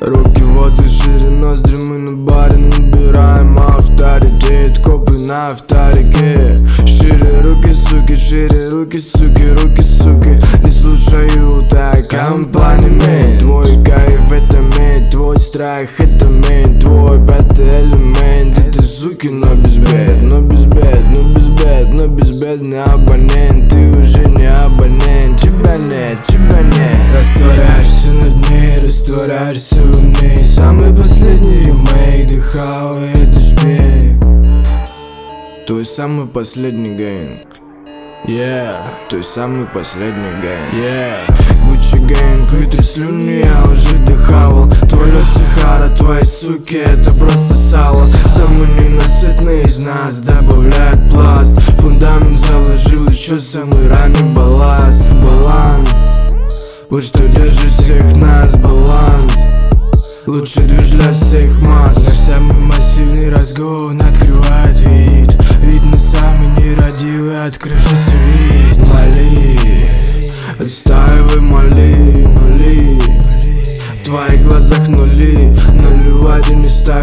Руки в воздух, шире ноздри, мы на баре набираем авторитет Копы на авторике Шире руки, суки, шире руки, суки, руки, суки Не слушаю так компаниями Твой кайф это медь, твой страх это медь Твой пятый элемент, это суки, но без бед Но без бед, но без бед, но безбедный абонент. Ты уже не абонент, тебя нет, тебя нет. Растворяешься на дне, растворяешься в ней Самый последний ремейк, дыхал и это шпей Твой самый последний гэнг. Yeah, твой самый последний гэнг. Yeah, Гуччи гэнг, вытри слюни, я уже твои суки, это просто сало. Самый ненасытный из нас добавляет пласт. Фундамент заложил еще самый ранний балласт Баланс, вот что держит всех нас, баланс. Лучший движ для всех масс. Наш самый массивный разгон открывает вид. Видно самый нерадивый, открывшийся вид. Моли, отстаивай,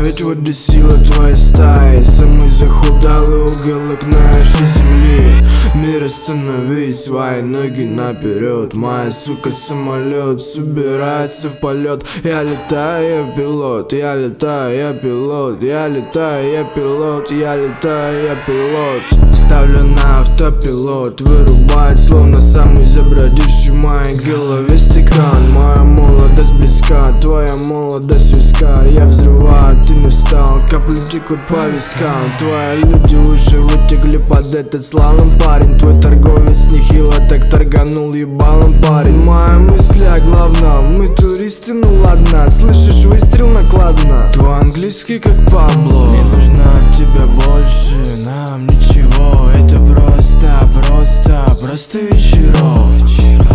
ставить, вот где сила твоей стаи Самый захудалый уголок нашей земли Мир остановись, свои ноги наперед. Моя сука самолет собирается в полет. Я летаю, я пилот, я летаю, я пилот Я летаю, я пилот, я летаю, я пилот. Ставлю на автопилот, вырубает словно самый забродивший в моей голове стекан Моя молодость капли текут по вискам. Твои люди уже вытекли под этот слалом парень. Твой торговец нехило так торганул ебалом парень. Моя мысль о главном, мы туристы, ну ладно. Слышишь выстрел накладно, твой английский как Пабло. Не нужно от тебя больше, нам ничего. Это просто, просто, просто вечерок